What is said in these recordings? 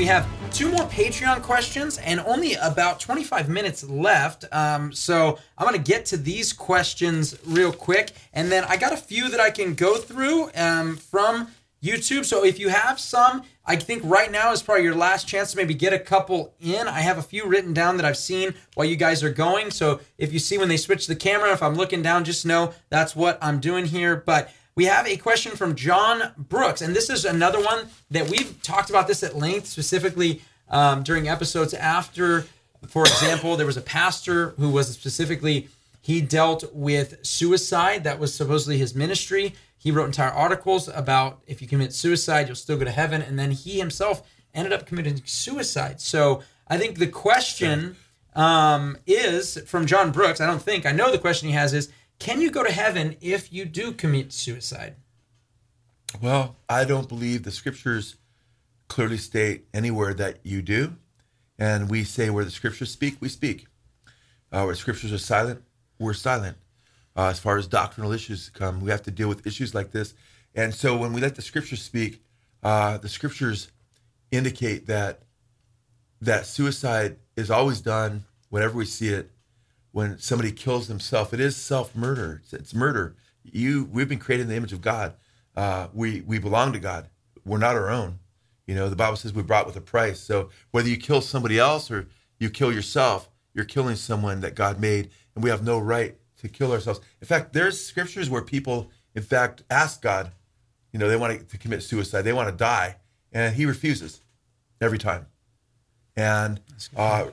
We have two more Patreon questions and only about 25 minutes left. Um, so I'm going to get to these questions real quick. And then I got a few that I can go through um, from YouTube. So if you have some, I think right now is probably your last chance to maybe get a couple in. I have a few written down that I've seen while you guys are going. So if you see when they switch the camera, if I'm looking down, just know that's what I'm doing here. But we have a question from John Brooks, and this is another one that we've talked about this at length, specifically um, during episodes after. For example, there was a pastor who was specifically he dealt with suicide. That was supposedly his ministry. He wrote entire articles about if you commit suicide, you'll still go to heaven. And then he himself ended up committing suicide. So I think the question um, is from John Brooks. I don't think I know the question he has is can you go to heaven if you do commit suicide? Well, I don't believe the scriptures clearly state anywhere that you do. And we say where the scriptures speak, we speak. Uh, where scriptures are silent, we're silent. Uh, as far as doctrinal issues come, we have to deal with issues like this. And so when we let the scriptures speak, uh, the scriptures indicate that that suicide is always done whenever we see it when somebody kills themselves. It is self murder. It's, it's, murder. You, we've been created in the image of God. Uh, we we belong to God. We're not our own. You know, the Bible says we brought with a price. So whether you kill somebody else or you kill yourself, you're killing someone that God made, and we have no right to kill ourselves. In fact, there's scriptures where people, in fact, ask God. You know, they want to commit suicide. They want to die, and He refuses every time. And uh,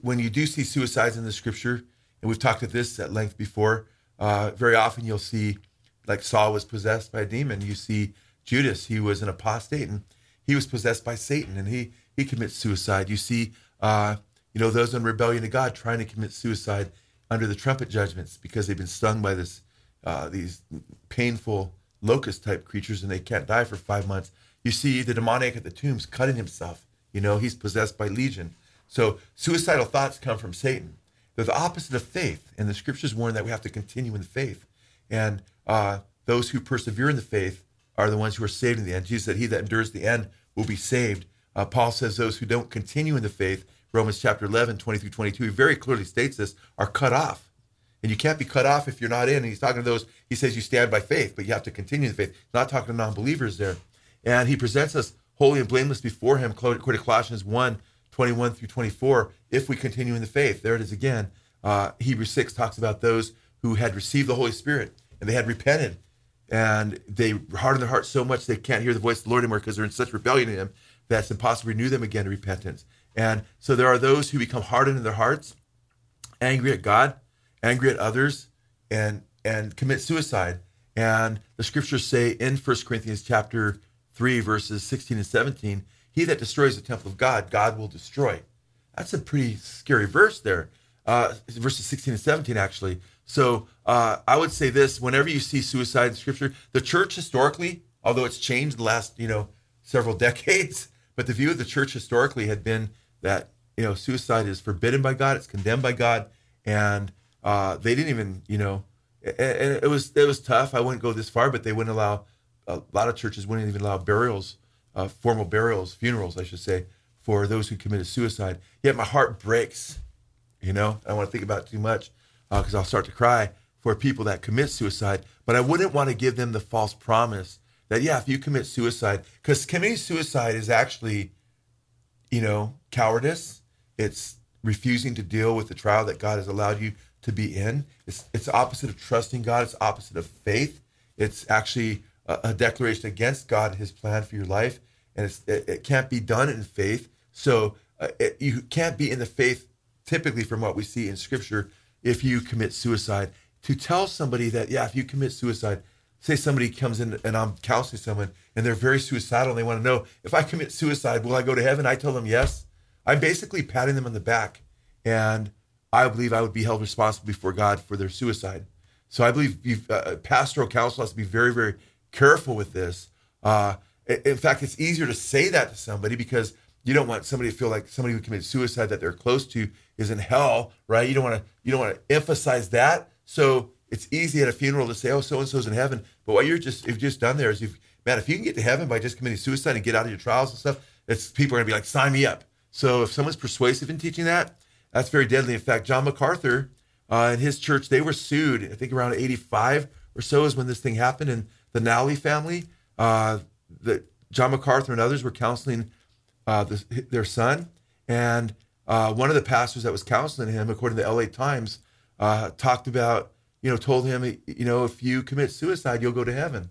when you do see suicides in the scripture, and we've talked about this at length before, uh, very often you'll see, like Saul was possessed by a demon. You see Judas, he was an apostate, and he was possessed by Satan, and he he commits suicide. You see, uh, you know, those in rebellion to God trying to commit suicide under the trumpet judgments because they've been stung by this uh, these painful locust type creatures, and they can't die for five months. You see the demoniac at the tombs cutting himself. You know, he's possessed by legion. So suicidal thoughts come from Satan. They're the opposite of faith, and the scriptures warn that we have to continue in the faith. And uh, those who persevere in the faith are the ones who are saved in the end. Jesus said, "He that endures the end will be saved." Uh, Paul says those who don't continue in the faith, Romans chapter 11, 20 through 22, he very clearly states this, are cut off. And you can't be cut off if you're not in. And he's talking to those, he says you stand by faith, but you have to continue the faith. He's not talking to non believers there. And he presents us holy and blameless before him, according to Colossians 1 21 through 24, if we continue in the faith. There it is again. Uh, Hebrews 6 talks about those who had received the Holy Spirit and they had repented and they hardened their hearts so much they can't hear the voice of the Lord anymore because they're in such rebellion to Him that it's impossible to renew them again to repentance. And so there are those who become hardened in their hearts, angry at God, angry at others, and and commit suicide. And the scriptures say in 1 Corinthians chapter 3, verses 16 and 17, he that destroys the temple of God, God will destroy. That's a pretty scary verse there. Uh, verses 16 and 17, actually. So uh, I would say this whenever you see suicide in scripture, the church historically, although it's changed the last, you know, several decades, but the view of the church historically had been that, you know, suicide is forbidden by God, it's condemned by God. And uh, they didn't even, you know, it, it was it was tough. I wouldn't go this far, but they wouldn't allow a lot of churches wouldn't even allow burials uh, formal burials, funerals, I should say, for those who committed suicide. Yet my heart breaks. You know, I don't want to think about it too much because uh, I'll start to cry for people that commit suicide. But I wouldn't want to give them the false promise that yeah, if you commit suicide, because committing suicide is actually, you know, cowardice. It's refusing to deal with the trial that God has allowed you to be in. It's it's opposite of trusting God. It's opposite of faith. It's actually a, a declaration against God and His plan for your life and it, it, can't be done in faith. So uh, it, you can't be in the faith, typically from what we see in Scripture, if you commit suicide. To tell somebody that, yeah, if you commit suicide, say somebody comes in and I'm counseling someone and they're very suicidal and they want to know if I commit suicide, will I go to heaven? I tell them yes. I'm basically patting them on the back, and I believe I would be held responsible before God for their suicide. So I believe uh, pastoral counsel has to be very, very careful with this. Uh, in fact, it's easier to say that to somebody because you don't want somebody to feel like somebody who committed suicide that they're close to is in hell, right? You don't want to you don't want to emphasize that. So it's easy at a funeral to say, "Oh, so and so's in heaven," but what you're just you've just done there is you've man, if you can get to heaven by just committing suicide and get out of your trials and stuff, it's people are gonna be like, "Sign me up." So if someone's persuasive in teaching that, that's very deadly. In fact, John MacArthur uh, in his church, they were sued. I think around 85 or so is when this thing happened. And the Nally family, uh, the John MacArthur and others were counseling uh, the, their son, and uh, one of the pastors that was counseling him, according to the LA Times, uh, talked about, you know, told him, you know, if you commit suicide, you'll go to heaven.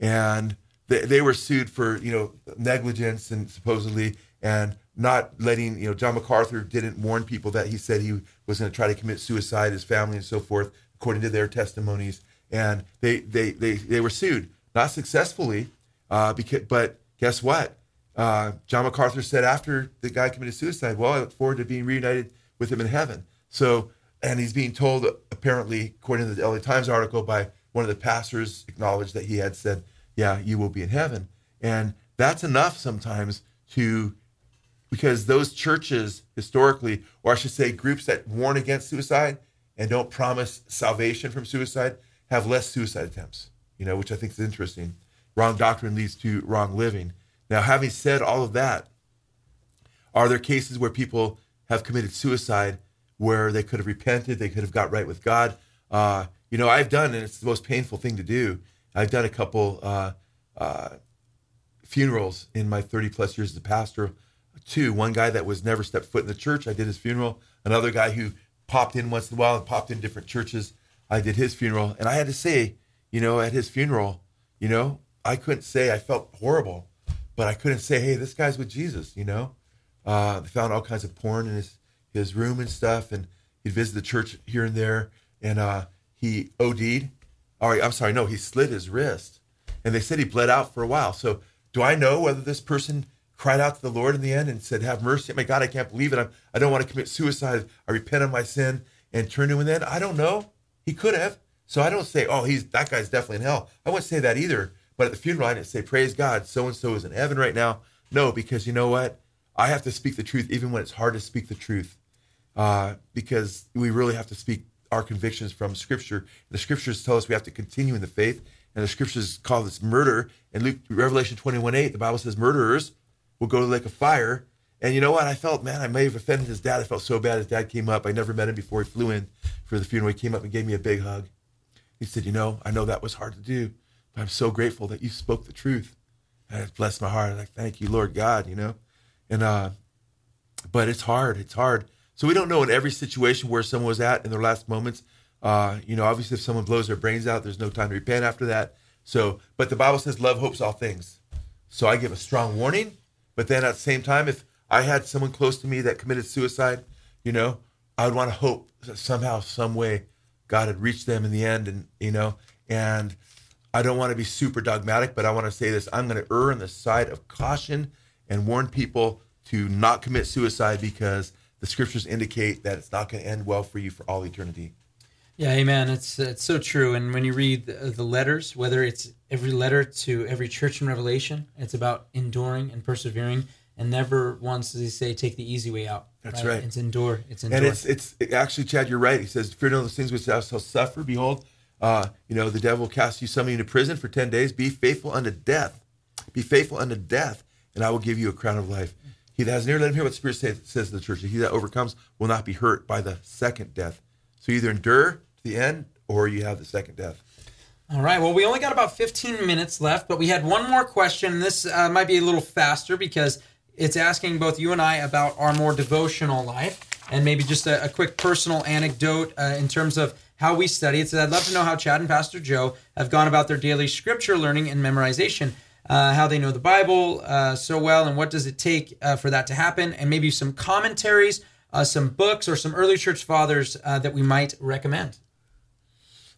And they, they were sued for, you know, negligence and supposedly, and not letting, you know, John MacArthur didn't warn people that he said he was going to try to commit suicide, his family and so forth, according to their testimonies. And they, they, they, they were sued, not successfully, uh, because, but guess what? Uh, John MacArthur said after the guy committed suicide, well, I look forward to being reunited with him in heaven. So, and he's being told, apparently, according to the LA Times article, by one of the pastors, acknowledged that he had said, yeah, you will be in heaven. And that's enough sometimes to, because those churches historically, or I should say groups that warn against suicide and don't promise salvation from suicide, have less suicide attempts, you know, which I think is interesting. Wrong doctrine leads to wrong living. Now, having said all of that, are there cases where people have committed suicide where they could have repented, they could have got right with God? Uh, you know, I've done, and it's the most painful thing to do. I've done a couple uh, uh, funerals in my 30 plus years as a pastor. Two, one guy that was never stepped foot in the church, I did his funeral. Another guy who popped in once in a while and popped in different churches, I did his funeral. And I had to say, you know, at his funeral, you know, I couldn't say I felt horrible but I couldn't say, hey, this guy's with Jesus, you know. Uh, they found all kinds of porn in his his room and stuff, and he'd visit the church here and there, and uh, he OD'd. All right, I'm sorry, no, he slit his wrist, and they said he bled out for a while. So, do I know whether this person cried out to the Lord in the end and said, "Have mercy, my God, I can't believe it. I'm, I don't want to commit suicide. I repent of my sin and turn to Him." Then I don't know. He could have. So I don't say, "Oh, he's that guy's definitely in hell." I wouldn't say that either. But at the funeral, I didn't say, Praise God, so and so is in heaven right now. No, because you know what? I have to speak the truth even when it's hard to speak the truth. Uh, because we really have to speak our convictions from Scripture. The Scriptures tell us we have to continue in the faith, and the Scriptures call this murder. And Luke, Revelation 21 8, the Bible says murderers will go to the lake of fire. And you know what? I felt, man, I may have offended his dad. I felt so bad. His dad came up. I never met him before he flew in for the funeral. He came up and gave me a big hug. He said, You know, I know that was hard to do. I'm so grateful that you spoke the truth. And it blessed my heart. I'm like, thank you, Lord God, you know? And, uh, but it's hard. It's hard. So we don't know in every situation where someone was at in their last moments. Uh, you know, obviously, if someone blows their brains out, there's no time to repent after that. So, but the Bible says love hopes all things. So I give a strong warning. But then at the same time, if I had someone close to me that committed suicide, you know, I would want to hope that somehow, some way, God had reached them in the end, and you know, and I don't want to be super dogmatic, but I want to say this. I'm going to err on the side of caution and warn people to not commit suicide because the scriptures indicate that it's not going to end well for you for all eternity. Yeah, amen. It's it's so true. And when you read the, the, letters, whether it's every letter to every church in Revelation, it's about enduring and persevering. And never once does he say take the easy way out. That's right. right. It's endure. It's endure. And it's it's actually Chad. You're right. He says, "Fear none of those things which thou shalt suffer. Behold, uh, you know, the devil cast you some into prison for 10 days. Be faithful unto death. Be faithful unto death, and I will give you a crown of life. He that has near, let him hear what the Spirit say, says to the church. He that overcomes will not be hurt by the second death. So either endure to the end or you have the second death. All right. Well, we only got about 15 minutes left, but we had one more question. This uh, might be a little faster because it's asking both you and I about our more devotional life and maybe just a, a quick personal anecdote uh, in terms of how we study. It says, I'd love to know how Chad and Pastor Joe have gone about their daily scripture learning and memorization, uh, how they know the Bible uh, so well, and what does it take uh, for that to happen, and maybe some commentaries, uh, some books, or some early church fathers uh, that we might recommend.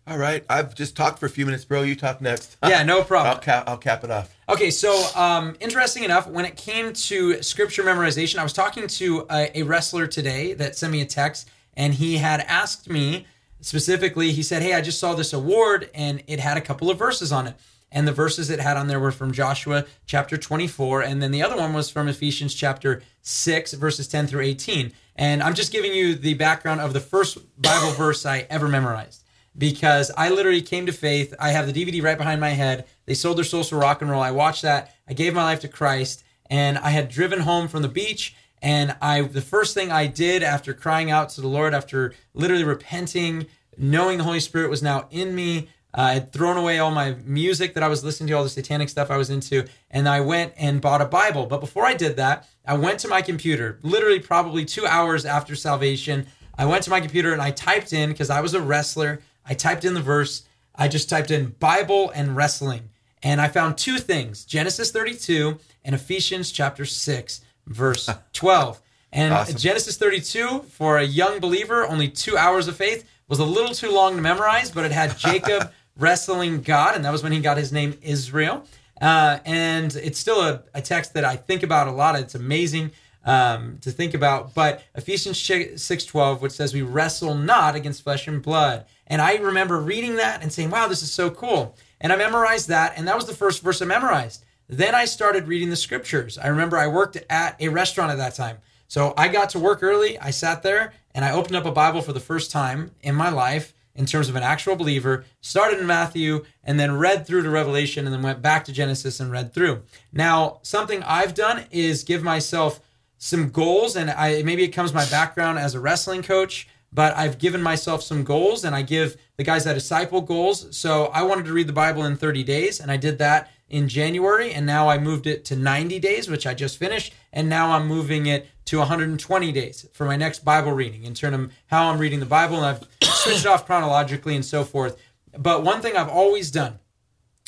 All right. I've just talked for a few minutes, bro. You talk next. Yeah, no problem. I'll cap. I'll cap it off. Okay, so um, interesting enough, when it came to scripture memorization, I was talking to a, a wrestler today that sent me a text, and he had asked me specifically. He said, "Hey, I just saw this award, and it had a couple of verses on it." And the verses it had on there were from Joshua chapter 24, and then the other one was from Ephesians chapter 6, verses 10 through 18. And I'm just giving you the background of the first Bible verse I ever memorized because I literally came to faith. I have the DVD right behind my head. They sold their souls for rock and roll. I watched that. I gave my life to Christ, and I had driven home from the beach. And I, the first thing I did after crying out to the Lord, after literally repenting, knowing the Holy Spirit was now in me, uh, I had thrown away all my music that I was listening to, all the satanic stuff I was into, and I went and bought a Bible. But before I did that, I went to my computer, literally probably two hours after salvation. I went to my computer and I typed in, because I was a wrestler, I typed in the verse. I just typed in Bible and wrestling. And I found two things Genesis 32 and Ephesians chapter 6, verse 12. And Awesome. Genesis 32, for a young believer, only two hours of faith, was a little too long to memorize, but it had Jacob wrestling God, and that was when he got his name Israel. Uh, and it's still a, a text that I think about a lot. It's amazing um, to think about. But Ephesians 6.12, which says, we wrestle not against flesh and blood. And I remember reading that and saying, wow, this is so cool. And I memorized that, and that was the first verse I memorized. Then I started reading the scriptures. I remember I worked at a restaurant at that time. So I got to work early. I sat there and I opened up a Bible for the first time in my life in terms of an actual believer, started in Matthew and then read through to Revelation and then went back to Genesis and read through. Now, something I've done is give myself some goals and I maybe it comes my background as a wrestling coach, but I've given myself some goals and I give the guys that disciple goals. So I wanted to read the Bible in 30 days and I did that in January and now I moved it to 90 days, which I just finished, and now I'm moving it to 120 days for my next Bible reading in terms of how I'm reading the Bible and I've switched it off chronologically and so forth. But one thing I've always done,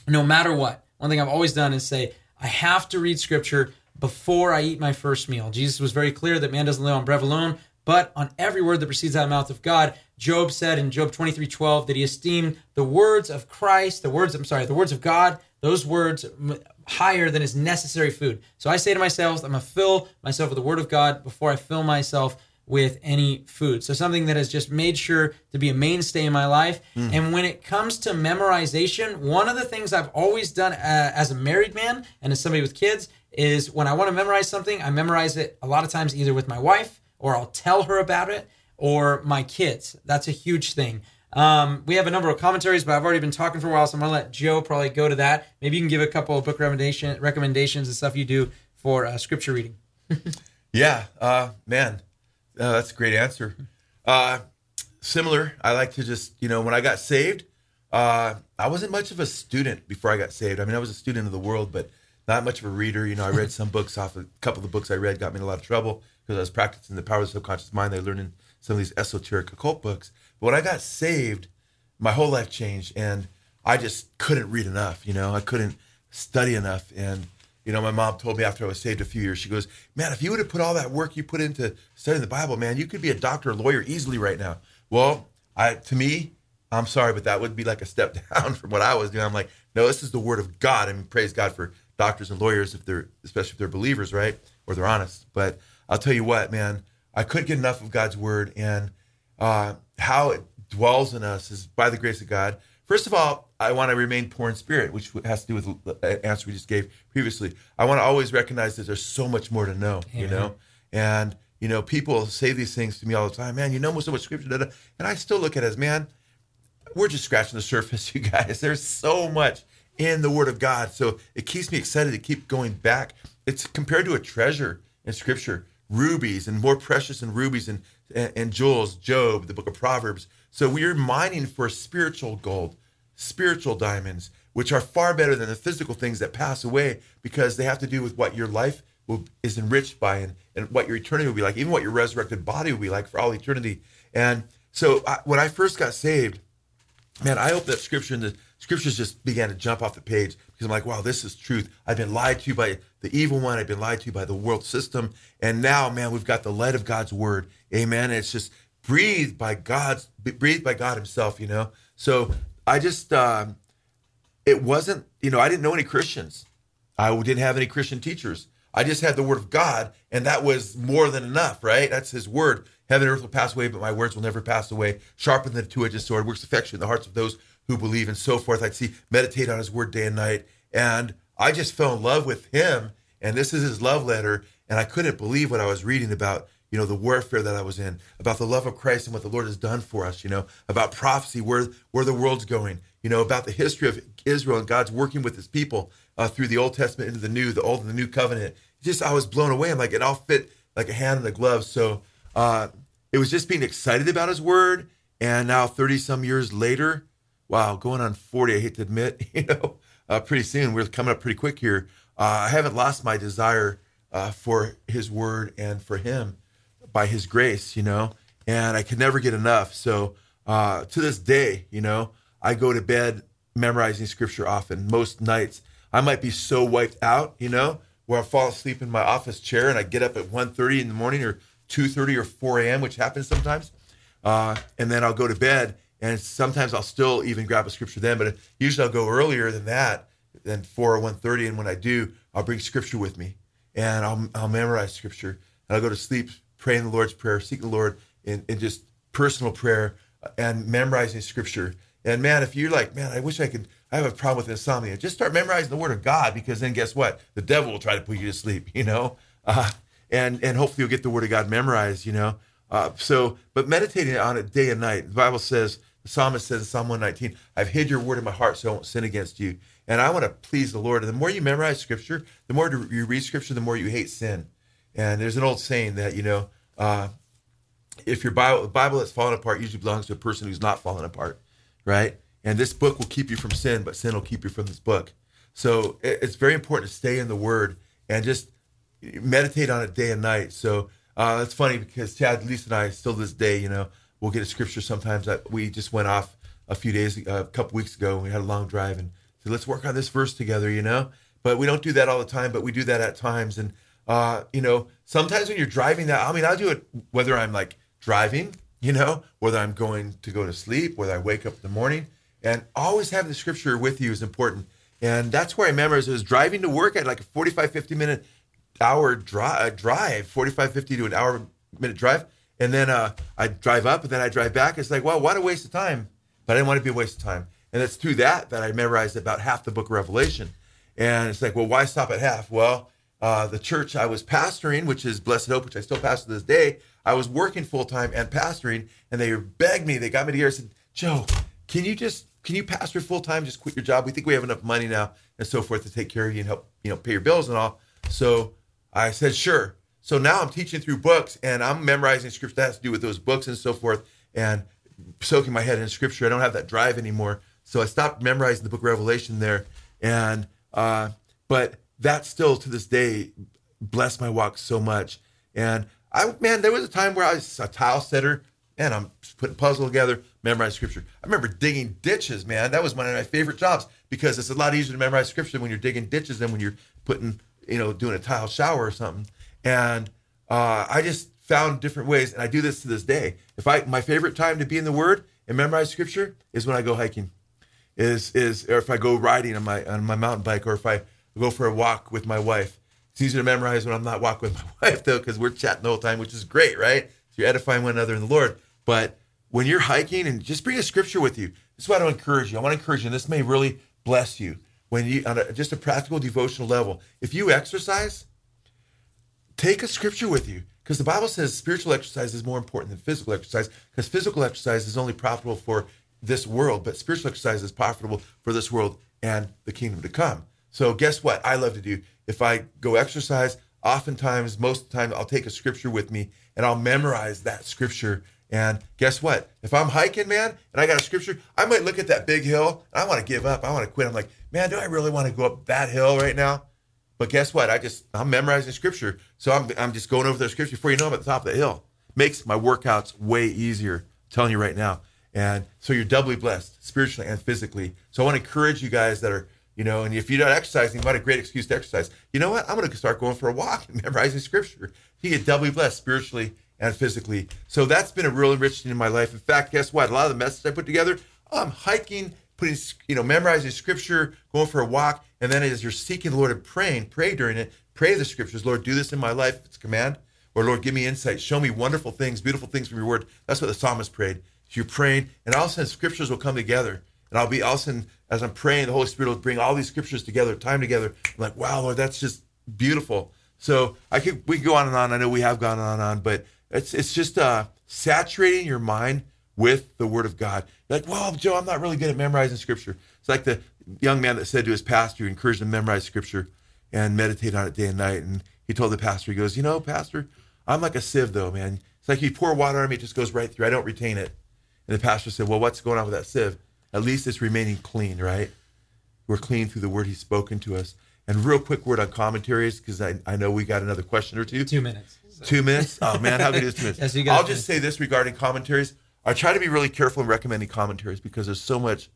no matter what, one thing I've always done is say, I have to read scripture before I eat my first meal. Jesus was very clear that man doesn't live on bread alone, but on every word that proceeds out of the mouth of God. Job said in Job 23 12 that he esteemed the words of Christ, the words, I'm sorry, the words of God, those words higher than his necessary food. So I say to myself, I'm going to fill myself with the word of God before I fill myself with any food. So something that has just made sure to be a mainstay in my life. And when it comes to memorization, one of the things I've always done uh, as a married man and as somebody with kids is when I want to memorize something, I memorize it a lot of times either with my wife or I'll tell her about it or my kids. That's a huge thing. Um, we have a number of commentaries, but I've already been talking for a while, so I'm gonna let Joe probably go to that. Maybe you can give a couple of book recommendation recommendations and stuff you do for uh, scripture reading. Yeah, uh, man, uh, that's a great answer. Uh, similar, I like to just, you know, when I got saved, uh, I wasn't much of a student before I got saved. I mean, I was a student of the world, but not much of a reader. You know, I read some books off. A couple of the books I read got me in a lot of trouble because I was practicing the power of the subconscious mind. I learned in some of these esoteric occult books. But when I got saved, my whole life changed, and I just couldn't read enough. You know, I couldn't study enough, and you know, my mom told me after I was saved a few years, she goes, "Man, if you would have put all that work you put into studying the Bible, man, you could be a doctor or lawyer easily right now." Well, I to me, I'm sorry, but that would be like a step down from what I was doing. I'm like, no, this is the Word of God. I mean, praise God for doctors and lawyers if they're, especially if they're believers, right, or they're honest. But I'll tell you what, man, I couldn't get enough of God's Word and uh, how it dwells in us is by the grace of God. First of all, I want to remain poor in spirit, which has to do with the answer we just gave previously. I want to always recognize that there's so much more to know, you know? And, you know, people say these things to me all the time, man, you know so much scripture, da, da. and I still look at it as, man, we're just scratching the surface, you guys. There's so much in the Word of God. So it keeps me excited to keep going back. It's compared to a treasure in Scripture, rubies and more precious than rubies and, and, jewels, Job, the book of Proverbs. So we are mining for spiritual gold, spiritual diamonds, which are far better than the physical things that pass away because they have to do with what your life will, is enriched by and, and what your eternity will be like, even what your resurrected body will be like for all eternity. And so I, when I first got saved, man, I opened up scripture in the scriptures just began to jump off the page because I'm like, wow, this is truth. I've been lied to by the evil one. I've been lied to by the world system. And now, man, we've got the light of God's word. Amen. And it's just breathed by God's breathed by God himself, you know? So I just, um, it wasn't, you know, I didn't know any Christians. I didn't have any Christian teachers. I just had the word of God, and that was more than enough, right? That's his word. Heaven and earth will pass away, but my words will never pass away. Sharper than a two-edged sword, works affection in the hearts of those who believe, and so forth. I'd see, meditate on his word day and night. And I just fell in love with him. And this is his love letter. And I couldn't believe what I was reading about, you know, the warfare that I was in, about the love of Christ and what the Lord has done for us, you know, about prophecy, where where the world's going, you know, about the history of Israel and God's working with his people uh, through the Old Testament into the New, the Old and the New Covenant. Just I was blown away. I'm like, it all fit like a hand in a glove. So uh, it was just being excited about his word. And now 30 some years later, wow, going on 40, I hate to admit, you know, uh, pretty soon, we're coming up pretty quick here. Uh, I haven't lost my desire uh, for his word and for him by his grace, you know, and I could never get enough. So uh, to this day, you know, I go to bed memorizing scripture often. Most nights, I might be so wiped out, you know, where I fall asleep in my office chair and I get up at 1.30 in the morning or 2.30 or 4 a.m., which happens sometimes. Uh, and then I'll go to bed and sometimes I'll still even grab a scripture then, but usually I'll go earlier than that, than 4 or 1.30. And when I do, I'll bring scripture with me and I'll, I'll memorize scripture and I'll go to sleep praying the Lord's Prayer, seek the Lord in, in just personal prayer and memorizing scripture. And man, if you're like, man, I wish I could, I have a problem with insomnia, just start memorizing the word of God because then guess what? The devil will try to put you to sleep, you know? Uh, and, and hopefully you'll get the word of God memorized, you know? Uh, so, but meditating on it day and night, the Bible says, the psalmist says in Psalm 119, I've hid your word in my heart so I won't sin against you. And I want to please the Lord. And the more you memorize scripture, the more you read scripture, the more you hate sin. And there's an old saying that, you know, uh, if your Bible, Bible that's fallen apart usually belongs to a person who's not fallen apart, right? And this book will keep you from sin, but sin will keep you from this book. So it's very important to stay in the Word and just meditate on it day and night. So uh, it's funny because Chad, Lisa, and I still this day, you know, we'll get a scripture sometimes that we just went off a few days, a couple weeks ago, and we had a long drive and said, let's work on this verse together, you know. But we don't do that all the time, but we do that at times. And uh, you know, sometimes when you're driving that, I mean, I'll do it whether I'm like driving, you know, whether I'm going to go to sleep, whether I wake up in the morning, and always having the scripture with you is important. And that's where I remember as I was driving to work at like a 45, 50 minute hour uh, drive, 45, 50 to an hour minute drive. And then uh, I drive up and then I drive back. It's like, wow, what a waste of time. But I didn't want to be a waste of time. And it's through that that I memorized about half the book of Revelation. And it's like, well, why stop at half? Well, uh, the church I was pastoring, which is Blessed Hope, which I still pastor to this day, I was working full time and pastoring, and they begged me, they got me to here, said, Joe, can you just can you pastor full time? Just quit your job. We think we have enough money now and so forth to take care of you and help you know pay your bills and all. So I said, sure. So now I'm teaching through books and I'm memorizing scripture that has to do with those books and so forth and soaking my head in scripture. I don't have that drive anymore. So I stopped memorizing the book of Revelation there. And, uh, but that still to this day blessed my walk so much. And I, man, there was a time where I was a tile setter and I'm putting puzzle together, memorize scripture. I remember digging ditches, man. That was one of my favorite jobs because it's a lot easier to memorize scripture when you're digging ditches than when you're putting you know, doing a tile shower or something. And uh, I just found different ways, and I do this to this day. If I my favorite time to be in the Word and memorize Scripture is when I go hiking, is is or if I go riding on my on my mountain bike, or if I go for a walk with my wife. It's easier to memorize when I'm not walking with my wife though, because we're chatting the whole time, which is great, right? So you're edifying one another in the Lord. But when you're hiking and just bring a scripture with you, this is what I want to encourage you. I want to encourage you, and this may really bless you when you on a, just a practical devotional level if you exercise take a scripture with you because the bible says spiritual exercise is more important than physical exercise because physical exercise is only profitable for this world but spiritual exercise is profitable for this world and the kingdom to come so guess what i love to do if i go exercise oftentimes most of the time i'll take a scripture with me and i'll memorize that scripture and guess what? If I'm hiking, man, and I got a scripture, I might look at that big hill and I want to give up. I want to quit. I'm like, man, do I really want to go up that hill right now? But guess what? I just I'm memorizing scripture, so I'm I'm just going over the scripture before you know I'm at the top of the hill. Makes my workouts way easier. I'm telling you right now. And so you're doubly blessed spiritually and physically. So I want to encourage you guys that are, you know, and if you're not exercising, what a great excuse to exercise. You know what? I'm going to start going for a walk and memorizing scripture. You get doubly blessed spiritually and physically. So that's been a real enriching in my life. In fact, guess what? A lot of the messages I put together, I'm hiking, putting, you know, memorizing scripture, going for a walk, and then as you're seeking the Lord and praying, pray during it, pray the scriptures. Lord, do this in my life. It's a command. Or Lord, give me insight. Show me wonderful things, beautiful things from your word. That's what the psalmist prayed. You're praying, and all of a sudden scriptures will come together. And I'll be all of a sudden, as I'm praying, the Holy Spirit will bring all these scriptures together, time together. I'm like, wow, Lord, that's just beautiful. So I could we could go on and on. I know we have gone on and on, but it's it's just uh, saturating your mind with the Word of God. You're like, well, Joe, I'm not really good at memorizing Scripture. It's like the young man that said to his pastor, who encouraged him to memorize Scripture and meditate on it day and night. And he told the pastor, he goes, you know, Pastor, I'm like a sieve, though, man. It's like you pour water on me, it just goes right through. I don't retain it. And the pastor said, well, what's going on with that sieve? At least it's remaining clean, right? We're clean through the word he's spoken to us. And real quick word on commentaries, because I, I know we got another question or two. Two minutes. So. Two minutes? Oh, man, how good is two minutes? yes, you I'll just say this regarding commentaries. I try to be really careful in recommending commentaries because there's so much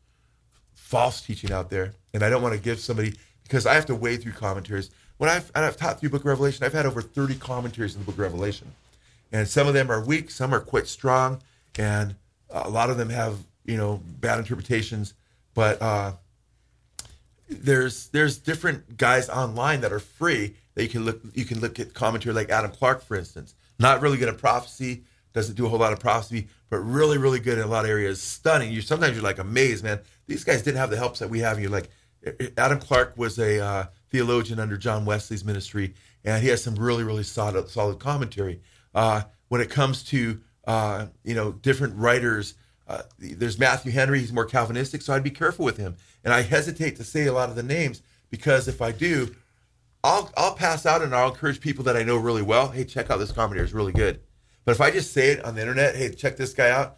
false teaching out there. And I don't want to give somebody, because I have to wade through commentaries. When I've, I've taught through Book of Revelation, I've had over 30 commentaries in the Book of Revelation. And some of them are weak, some are quite strong, and a lot of them have, you know, bad interpretations. But uh, there's there's different guys online that are free that you can look you can look at commentary like Adam Clarke, for instance. Not really good at prophecy, doesn't do a whole lot of prophecy, but really, really good in a lot of areas. Stunning. You sometimes you're like amazed, man. These guys didn't have the helps that we have. You're like, Adam Clarke was a uh, theologian under John Wesley's ministry, and he has some really, really solid, solid commentary. Uh, when it comes to uh, you know different writers, uh, there's Matthew Henry. He's more Calvinistic, so I'd be careful with him. And I hesitate to say a lot of the names because if I do, I'll I'll pass out and I'll encourage people that I know really well. Hey, check out this commentary; it's really good. But if I just say it on the internet, hey, check this guy out,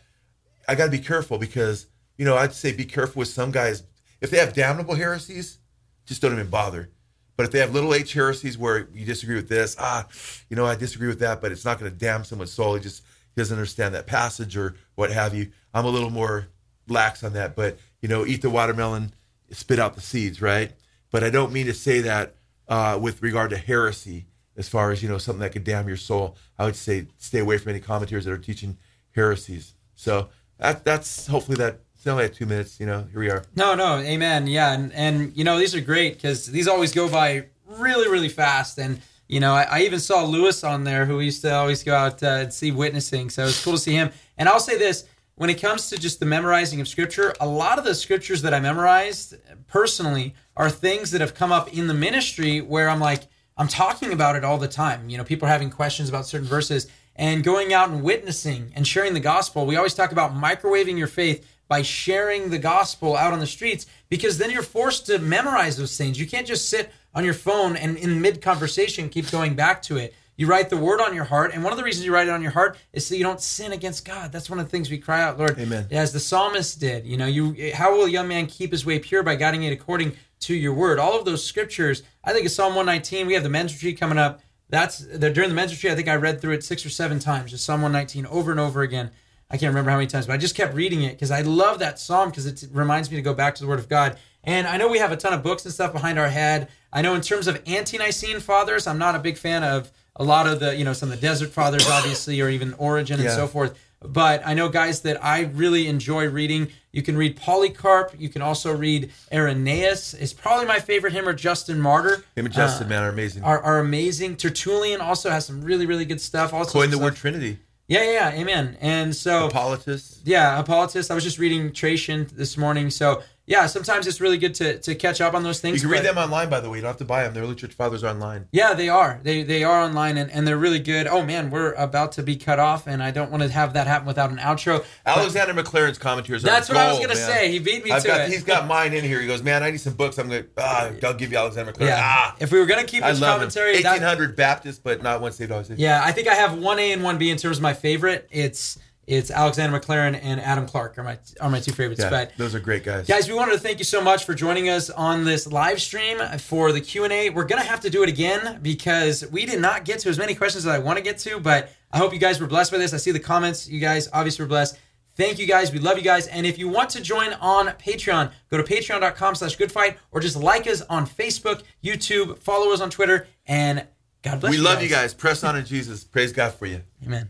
I got to be careful because you know I'd say be careful with some guys if they have damnable heresies, just don't even bother. But if they have little h heresies where you disagree with this, ah, you know I disagree with that, but it's not going to damn someone's soul. He just he doesn't understand that passage or what have you. I'm a little more lax on that, but you know, eat the watermelon, spit out the seeds, right? But I don't mean to say that uh, with regard to heresy as far as you know something that could damn your soul. I would say stay away from any commentators that are teaching heresies. So that that's hopefully that. It's only at two minutes. You know, here we are. No, no, amen. Yeah, and and you know these are great because these always go by really really fast and. You know, I, I, even saw Lewis on there who used to always go out uh, and see witnessing. So it's cool to see him. And I'll say this when it comes to just the memorizing of scripture, a lot of the scriptures that I memorized personally are things that have come up in the ministry where I'm like, I'm talking about it all the time. You know, people are having questions about certain verses and going out and witnessing and sharing the gospel. We always talk about microwaving your faith by sharing the gospel out on the streets because then you're forced to memorize those things. You can't just sit on your phone and in mid conversation keep going back to it. You write the word on your heart, and one of the reasons you write it on your heart is so you don't sin against God. That's one of the things we cry out, Lord, Amen. as the psalmist did. You know, you how will a young man keep his way pure by guiding it according to your word? All of those scriptures. I think it's Psalm 119. We have the men's retreat coming up. That's the, during the men's retreat. I think I read through it six or seven times, just Psalm 119 over and over again. I can't remember how many times, but I just kept reading it because I love that psalm because it reminds me to go back to the Word of God. And I know we have a ton of books and stuff behind our head. I know in terms of ante-Nicene fathers, I'm not a big fan of a lot of the, you know, some of the desert fathers, obviously, or even Origen and so forth. But I know guys that I really enjoy reading. You can read Polycarp. You can also read Irenaeus. It's probably my favorite him or Justin Martyr. Him and Justin, Uh, man, are amazing. Are, are amazing. Tertullian also has some really, really good stuff. Also, Coined the some word Trinity. Yeah, yeah, yeah, amen. And so, Hippolytus. yeah, Hippolytus. I was just reading Trajan this morning. So, yeah, sometimes it's really good to, to catch up on those things. You can read them online, by the way. You don't have to buy them. The early church fathers are online. Yeah, they are. They they are online and, and they're really good. Oh man, we're about to be cut off, and I don't want to have that happen without an outro. Alexander Maclaren's commentaries That's what I was gonna man. say. He beat me I've to got, it. He's got mine in here. He goes, man, I need some books. I'm gonna ah, I'll give you Alexander Maclaren. yeah, Ah, if we were gonna keep him. commentary, that- 1800 Baptist, but not once saved, always yeah, I think I have one A and one B in terms of my favorite. It's it's Alexander Maclaren and Adam Clarke are my are my two favorites. Yeah, But those are great guys. Guys, we wanted to thank you so much for joining us on this live stream for the Q&A. We're going to have to do it again because we did not get to as many questions as I want to get to, but I hope you guys were blessed by this. I see the comments. You guys obviously were blessed. Thank you guys. We love you guys. And if you want to join on Patreon, go to patreon.com slash goodfight or just like us on Facebook, YouTube, follow us on Twitter, and God bless we you love you guys. Press on in Jesus. Praise God for you. Amen.